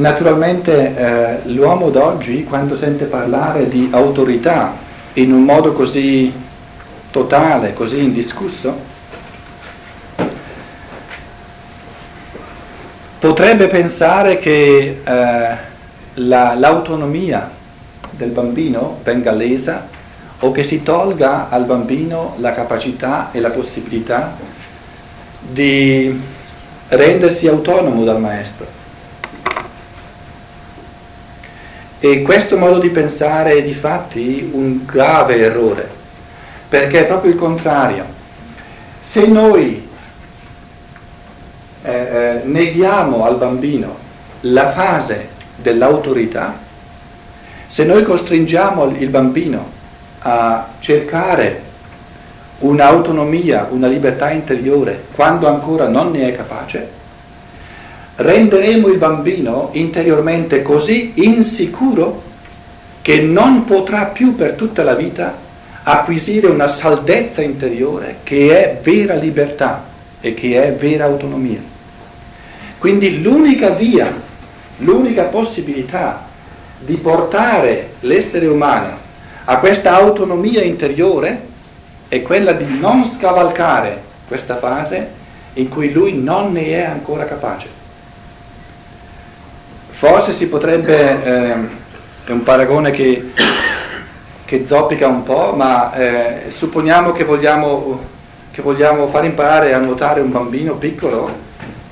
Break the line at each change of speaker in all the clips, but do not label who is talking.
Naturalmente eh, l'uomo d'oggi, quando sente parlare di autorità in un modo così totale, così indiscusso, potrebbe pensare che eh, la, l'autonomia del bambino venga lesa o che si tolga al bambino la capacità e la possibilità di rendersi autonomo dal maestro. E questo modo di pensare è di fatti un grave errore, perché è proprio il contrario. Se noi eh, eh, neghiamo al bambino la fase dell'autorità, se noi costringiamo il bambino a cercare un'autonomia, una libertà interiore quando ancora non ne è capace, renderemo il bambino interiormente così insicuro che non potrà più per tutta la vita acquisire una saldezza interiore che è vera libertà e che è vera autonomia. Quindi l'unica via, l'unica possibilità di portare l'essere umano a questa autonomia interiore è quella di non scavalcare questa fase in cui lui non ne è ancora capace. Forse si potrebbe, eh, è un paragone che, che, zoppica un po', ma eh, supponiamo che vogliamo, che vogliamo far imparare a nuotare un bambino piccolo,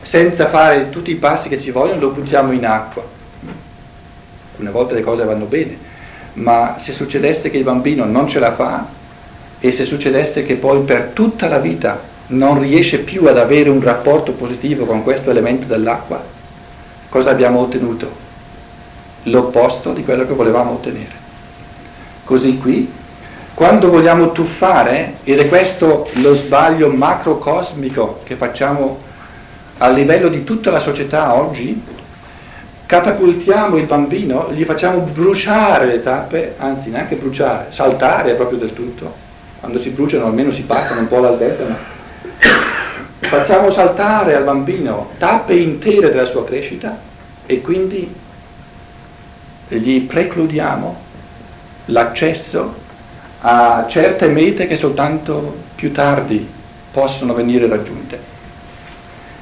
senza fare tutti i passi che ci vogliono, lo buttiamo in acqua. Una volta le cose vanno bene, ma se succedesse che il bambino non ce la fa e se succedesse che poi per tutta la vita non riesce più ad avere un rapporto positivo con questo elemento dell'acqua, cosa abbiamo ottenuto? L'opposto di quello che volevamo ottenere. Così qui, quando vogliamo tuffare, ed è questo lo sbaglio macrocosmico che facciamo a livello di tutta la società oggi, catapultiamo il bambino, gli facciamo bruciare le tappe, anzi neanche bruciare, saltare proprio del tutto. Quando si bruciano almeno si passano un po' l'albetta, ma facciamo saltare al bambino tappe intere della sua crescita e quindi gli precludiamo l'accesso a certe mete che soltanto più tardi possono venire raggiunte.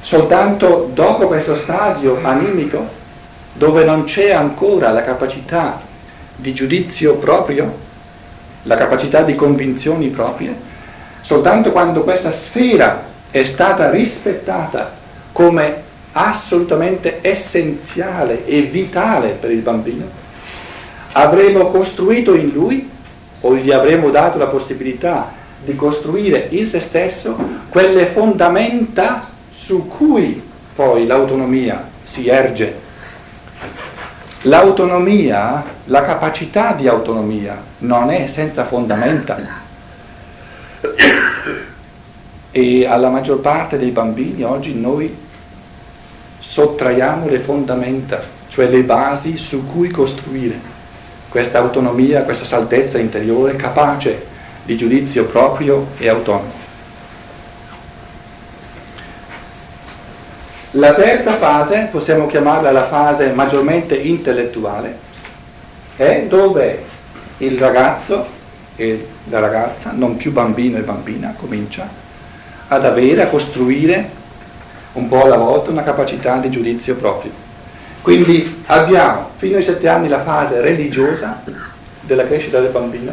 Soltanto dopo questo stadio animico, dove non c'è ancora la capacità di giudizio proprio, la capacità di convinzioni proprie, soltanto quando questa sfera è stata rispettata come assolutamente essenziale e vitale per il bambino, avremo costruito in lui o gli avremo dato la possibilità di costruire in se stesso quelle fondamenta su cui poi l'autonomia si erge. L'autonomia, la capacità di autonomia non è senza fondamenta e alla maggior parte dei bambini oggi noi sottraiamo le fondamenta, cioè le basi su cui costruire questa autonomia, questa salvezza interiore capace di giudizio proprio e autonomo. La terza fase, possiamo chiamarla la fase maggiormente intellettuale, è dove il ragazzo e la ragazza, non più bambino e bambina, comincia ad avere, a costruire un po' alla volta una capacità di giudizio proprio. Quindi abbiamo fino ai sette anni la fase religiosa della crescita del bambino,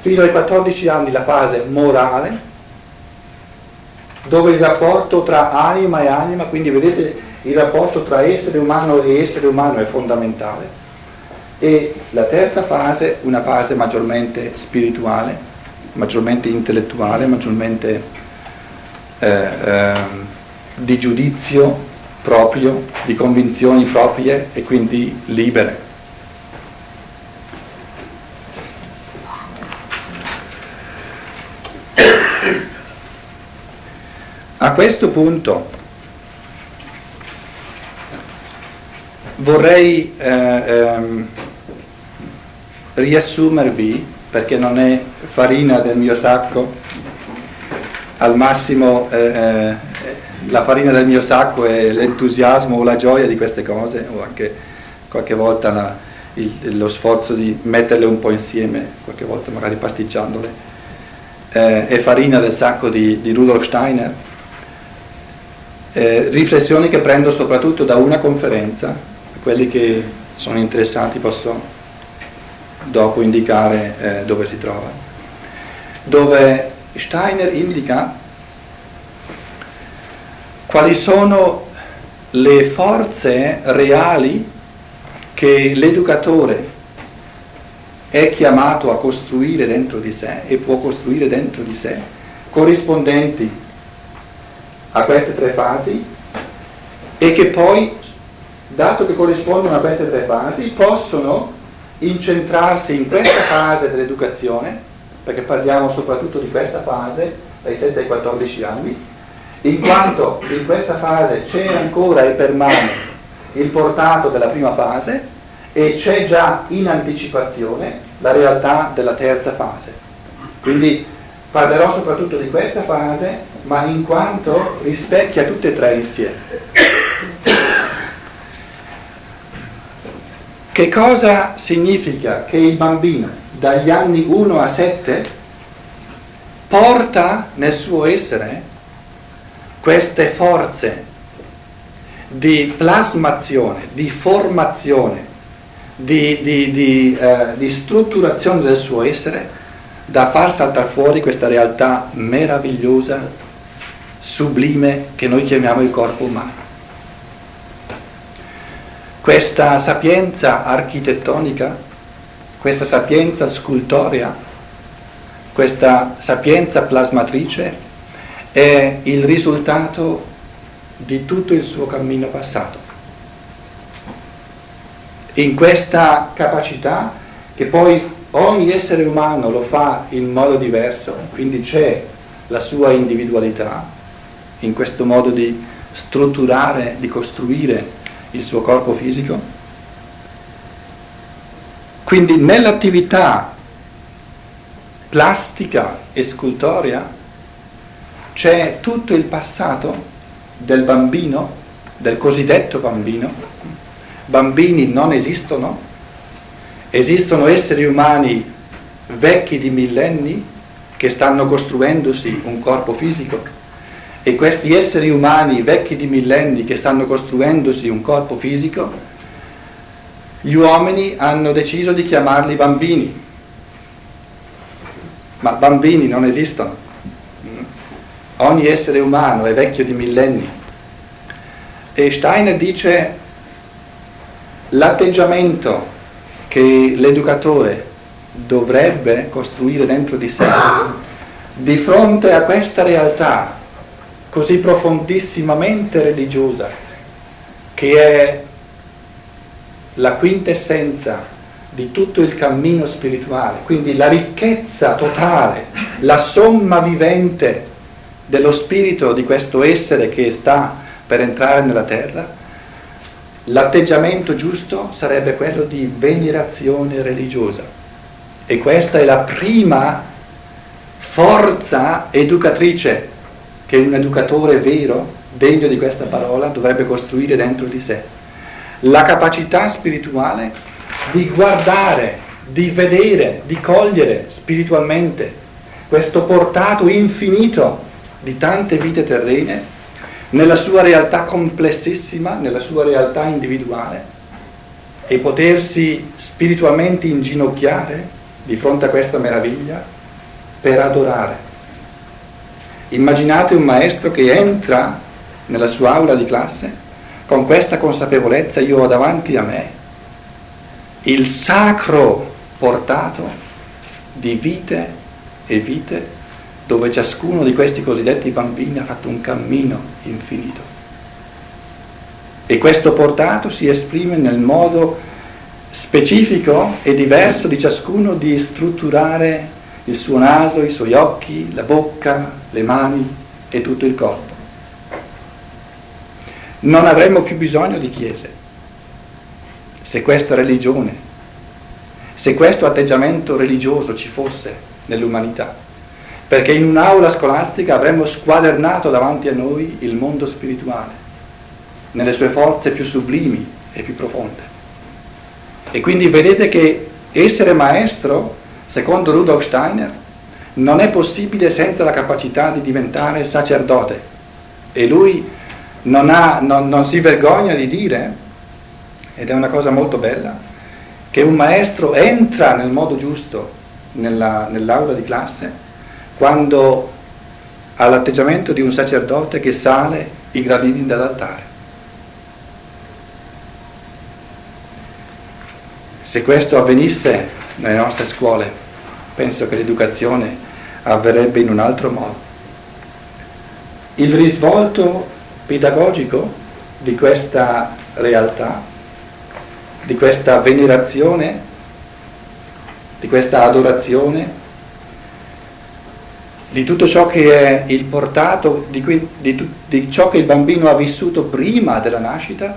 fino ai 14 anni la fase morale, dove il rapporto tra anima e anima, quindi vedete il rapporto tra essere umano e essere umano è fondamentale. E la terza fase, una fase maggiormente spirituale, maggiormente intellettuale, maggiormente eh, eh, di giudizio proprio, di convinzioni proprie e quindi libere. A questo punto vorrei eh, ehm, riassumervi, perché non è farina del mio sacco, al massimo eh, eh, la farina del mio sacco è l'entusiasmo o la gioia di queste cose, o anche qualche volta la, il, lo sforzo di metterle un po' insieme, qualche volta magari pasticciandole. Eh, è farina del sacco di, di Rudolf Steiner. Eh, riflessioni che prendo soprattutto da una conferenza, quelli che sono interessati posso dopo indicare eh, dove si trova, dove Steiner indica quali sono le forze reali che l'educatore è chiamato a costruire dentro di sé e può costruire dentro di sé, corrispondenti a queste tre fasi e che poi, dato che corrispondono a queste tre fasi, possono incentrarsi in questa fase dell'educazione, perché parliamo soprattutto di questa fase, dai 7 ai 14 anni, in quanto in questa fase c'è ancora e permane il portato della prima fase e c'è già in anticipazione la realtà della terza fase. Quindi parlerò soprattutto di questa fase, ma in quanto rispecchia tutte e tre insieme. Che cosa significa che il bambino dagli anni 1 a 7 porta nel suo essere queste forze di plasmazione, di formazione, di, di, di, eh, di strutturazione del suo essere da far saltare fuori questa realtà meravigliosa, sublime che noi chiamiamo il corpo umano. Questa sapienza architettonica, questa sapienza scultorea, questa sapienza plasmatrice è il risultato di tutto il suo cammino passato. In questa capacità che poi ogni essere umano lo fa in modo diverso, quindi c'è la sua individualità, in questo modo di strutturare, di costruire il suo corpo fisico. Quindi nell'attività plastica e scultorea c'è tutto il passato del bambino, del cosiddetto bambino. Bambini non esistono, esistono esseri umani vecchi di millenni che stanno costruendosi un corpo fisico e questi esseri umani vecchi di millenni che stanno costruendosi un corpo fisico, gli uomini hanno deciso di chiamarli bambini, ma bambini non esistono. Ogni essere umano è vecchio di millenni. E Steiner dice l'atteggiamento che l'educatore dovrebbe costruire dentro di sé di fronte a questa realtà così profondissimamente religiosa, che è la quintessenza di tutto il cammino spirituale, quindi la ricchezza totale, la somma vivente dello spirito di questo essere che sta per entrare nella terra, l'atteggiamento giusto sarebbe quello di venerazione religiosa. E questa è la prima forza educatrice che un educatore vero, degno di questa parola, dovrebbe costruire dentro di sé. La capacità spirituale di guardare, di vedere, di cogliere spiritualmente questo portato infinito di tante vite terrene nella sua realtà complessissima, nella sua realtà individuale e potersi spiritualmente inginocchiare di fronte a questa meraviglia per adorare. Immaginate un maestro che entra nella sua aula di classe con questa consapevolezza, io ho davanti a me il sacro portato di vite e vite dove ciascuno di questi cosiddetti bambini ha fatto un cammino infinito. E questo portato si esprime nel modo specifico e diverso di ciascuno di strutturare il suo naso, i suoi occhi, la bocca, le mani e tutto il corpo. Non avremmo più bisogno di chiese se questa religione, se questo atteggiamento religioso ci fosse nell'umanità. perché in un'aula scolastica avremmo squadernato davanti a noi il mondo spirituale, nelle sue forze più sublimi e più profonde. E quindi vedete che essere maestro, secondo Rudolf Steiner, non è possibile senza la capacità di diventare sacerdote. E lui non, ha, non, non si vergogna di dire, ed è una cosa molto bella, che un maestro entra nel modo giusto nella, nell'aula di classe quando ha l'atteggiamento di un sacerdote che sale i gradini dall'altare. Se questo avvenisse nelle nostre scuole, penso che l'educazione avverrebbe in un altro modo. Il risvolto pedagogico di questa realtà, di questa venerazione, di questa adorazione, di tutto ciò che è il portato, di, cui, di, di ciò che il bambino ha vissuto prima della nascita,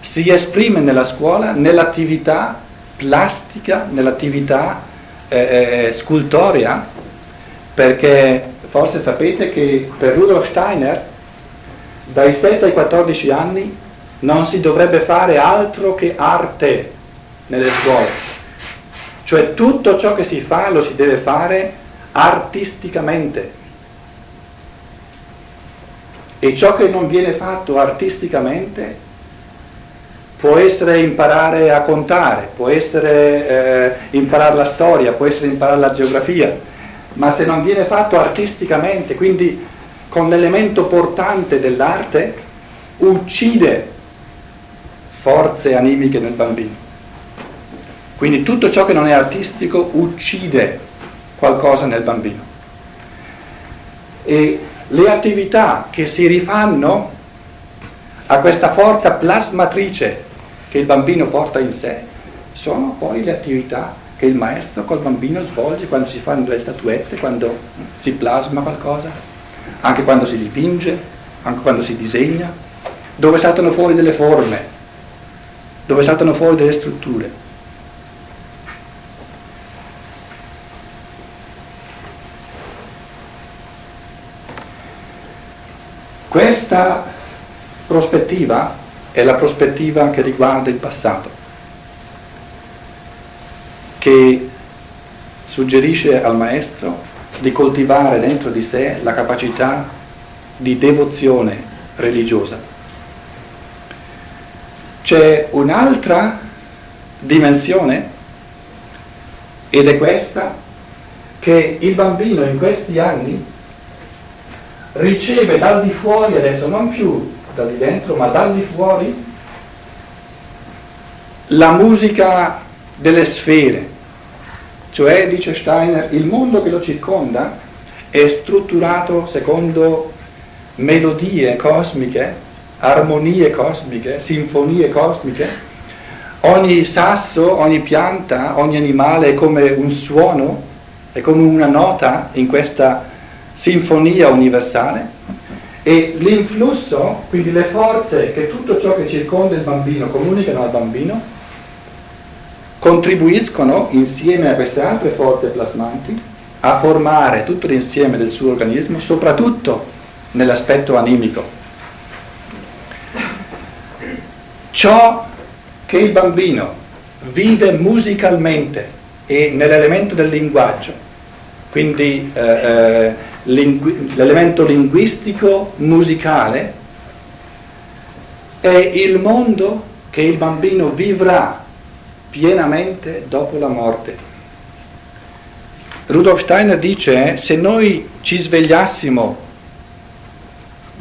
si esprime nella scuola, nell'attività plastica, nell'attività eh, eh scultorea, perché forse sapete che per Rudolf Steiner dai 7 ai 14 anni non si dovrebbe fare altro che arte nelle scuole. Cioè tutto ciò che si fa lo si deve fare artisticamente. E ciò che non viene fatto artisticamente può essere imparare a contare, può essere eh, imparare la storia, può essere imparare la geografia, ma se non viene fatto artisticamente, quindi con l'elemento portante dell'arte uccide forze animiche nel bambino. Quindi tutto ciò che non è artistico uccide qualcosa nel bambino. E le attività che si rifanno a questa forza plasmatrice che il bambino porta in sé sono poi le attività che il maestro col bambino svolge quando si fanno le statuette, quando si plasma qualcosa anche quando si dipinge, anche quando si disegna, dove saltano fuori delle forme, dove saltano fuori delle strutture. Questa prospettiva è la prospettiva che riguarda il passato, che suggerisce al maestro di coltivare dentro di sé la capacità di devozione religiosa. C'è un'altra dimensione ed è questa che il bambino in questi anni riceve dal di fuori, adesso non più da di dentro, ma dal di fuori, la musica delle sfere, cioè, dice Steiner, il mondo che lo circonda è strutturato secondo melodie cosmiche, armonie cosmiche, sinfonie cosmiche. Ogni sasso, ogni pianta, ogni animale è come un suono, è come una nota in questa sinfonia universale e l'influsso, quindi le forze che tutto ciò che circonda il bambino comunicano al bambino, contribuiscono insieme a queste altre forze plasmanti a formare tutto l'insieme del suo organismo, soprattutto nell'aspetto animico. Ciò che il bambino vive musicalmente e nell'elemento del linguaggio, quindi eh, eh, lingu- l'elemento linguistico musicale, è il mondo che il bambino vivrà pienamente dopo la morte. Rudolf Steiner dice, se noi ci svegliassimo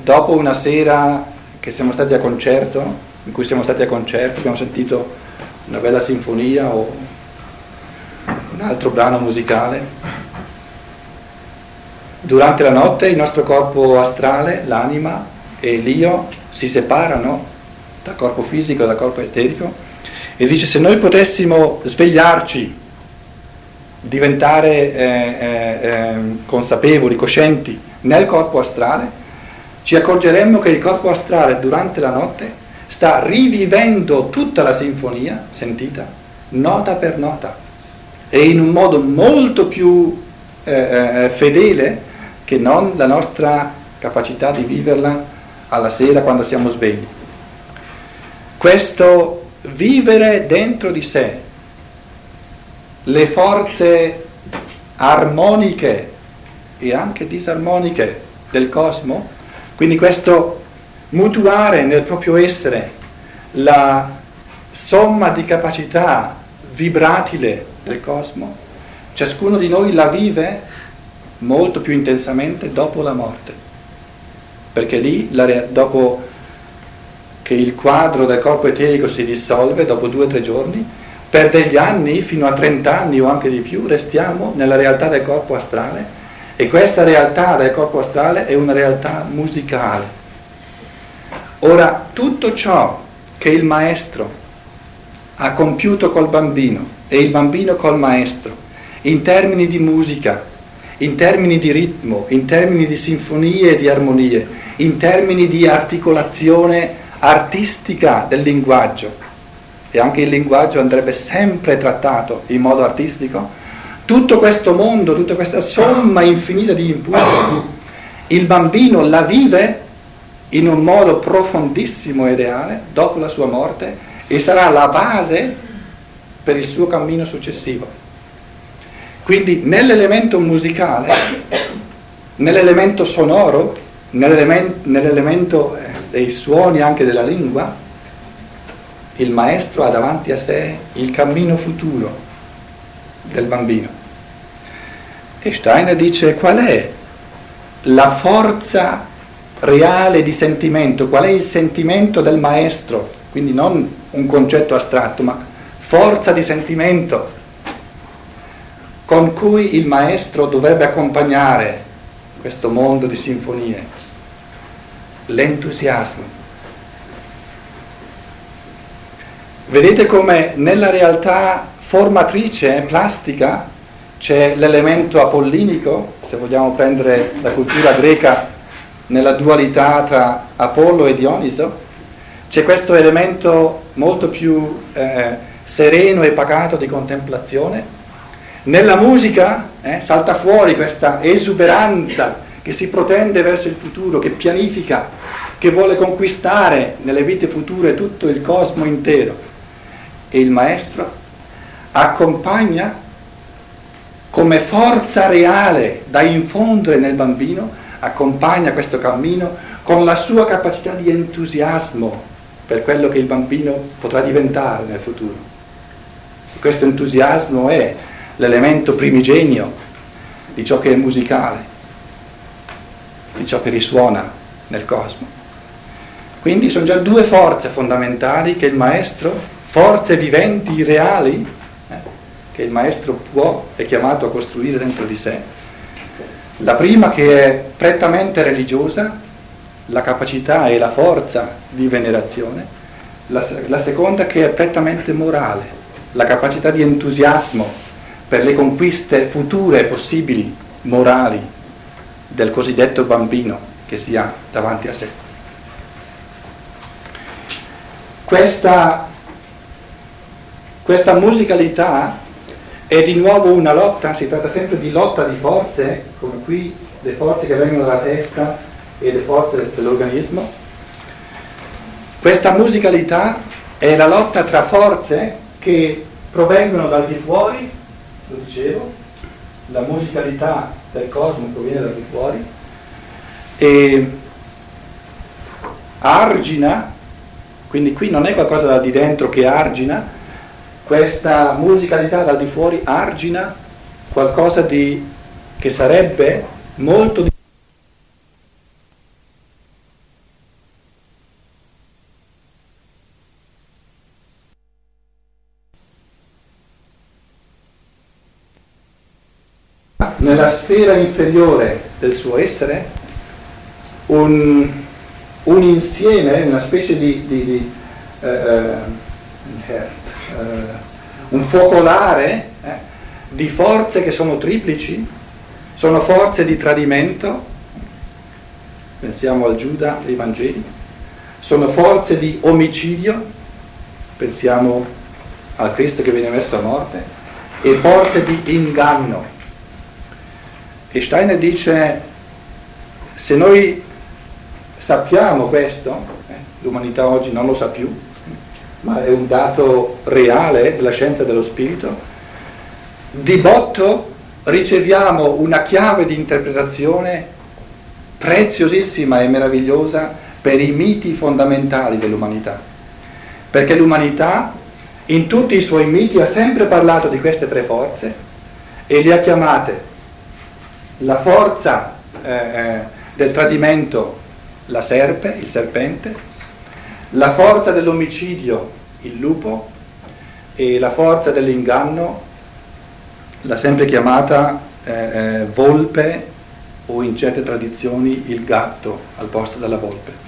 dopo una sera che siamo stati a concerto, in cui siamo stati a concerto, abbiamo sentito una bella sinfonia o un altro brano musicale, durante la notte il nostro corpo astrale, l'anima e l'io si separano dal corpo fisico dal corpo eterico e dice se noi potessimo svegliarci, diventare eh, eh, ehm, consapevoli, coscienti nel corpo astrale, ci accorgeremmo che il corpo astrale durante la notte sta rivivendo tutta la sinfonia sentita, nota per nota, e in un modo molto più eh, eh fedele che non la nostra capacità di viverla alla sera quando siamo svegli. Questo vivere dentro di sé le forze armoniche e anche disarmoniche del cosmo, quindi questo mutuare nel proprio essere la somma di capacità vibratile del cosmo, ciascuno di noi la vive molto più intensamente dopo la morte, perché lì, dopo che il quadro del corpo eterico si dissolve, dopo due o tre giorni, per degli anni, fino a 30 anni o anche di più, restiamo nella realtà del corpo astrale e questa realtà del corpo astrale è una realtà musicale. Ora, tutto ciò che il maestro ha compiuto col bambino e il bambino col maestro, in termini di musica, in termini di ritmo, in termini di sinfonie e di armonie, in termini di articolazione artistica del linguaggio, e anche il linguaggio andrebbe sempre trattato in modo artistico, tutto questo mondo, tutta questa somma infinita di impulsi, il bambino la vive in un modo profondissimo e reale dopo la sua morte e sarà la base per il suo cammino successivo. Quindi nell'elemento musicale, nell'elemento sonoro, nell'elemento, nell'elemento eh, dei suoni anche della lingua, il maestro ha davanti a sé il cammino futuro del bambino. E Steiner dice qual è la forza reale di sentimento, qual è il sentimento del maestro, quindi non un concetto astratto, ma forza di sentimento con cui il maestro dovrebbe accompagnare questo mondo di sinfonie, l'entusiasmo. Vedete come nella realtà formatrice, plastica, c'è l'elemento apollinico, se vogliamo prendere la cultura greca nella dualità tra Apollo e Dioniso, c'è questo elemento molto più eh, sereno e pacato di contemplazione. Nella musica eh, salta fuori questa esuberanza che si protende verso il futuro, che pianifica, che vuole conquistare nelle vite future tutto il cosmo intero e il maestro accompagna come forza reale da infondere nel bambino, accompagna questo cammino con la sua capacità di entusiasmo per quello che il bambino potrà diventare nel futuro. Questo entusiasmo è l'elemento primigenio di ciò che è musicale, di ciò che risuona nel cosmo. Quindi sono già due forze fondamentali che il maestro forze viventi reali eh, che il maestro può, è chiamato a costruire dentro di sé. La prima che è prettamente religiosa, la capacità e la forza di venerazione, la, la seconda che è prettamente morale, la capacità di entusiasmo per le conquiste future possibili, morali, del cosiddetto bambino che si ha davanti a sé. Questa questa musicalità è di nuovo una lotta, si tratta sempre di lotta di forze, come qui le forze che vengono dalla testa e le forze dell'organismo. Questa musicalità è la lotta tra forze che provengono dal di fuori, lo dicevo, la musicalità del cosmo proviene dal di fuori, e argina, quindi qui non è qualcosa da di dentro che argina, questa musicalità dal di fuori argina qualcosa di, che sarebbe molto di nella sfera inferiore del suo essere un, un insieme, una specie di, di, di uh, uh, eh, un focolare eh, di forze che sono triplici, sono forze di tradimento, pensiamo al Giuda dei Vangeli, sono forze di omicidio, pensiamo al Cristo che viene messo a morte, e forze di inganno. E Steiner dice se noi sappiamo questo, eh, l'umanità oggi non lo sa più, ma è un dato reale della scienza dello spirito, di botto riceviamo una chiave di interpretazione preziosissima e meravigliosa per i miti fondamentali dell'umanità. Perché l'umanità in tutti i suoi miti ha sempre parlato di queste tre forze e le ha chiamate la forza eh, eh, del tradimento, la serpe, il serpente, la forza dell'omicidio, il lupo, e la forza dell'inganno, l'ha sempre chiamata eh, eh volpe o in certe tradizioni il gatto al posto della volpe.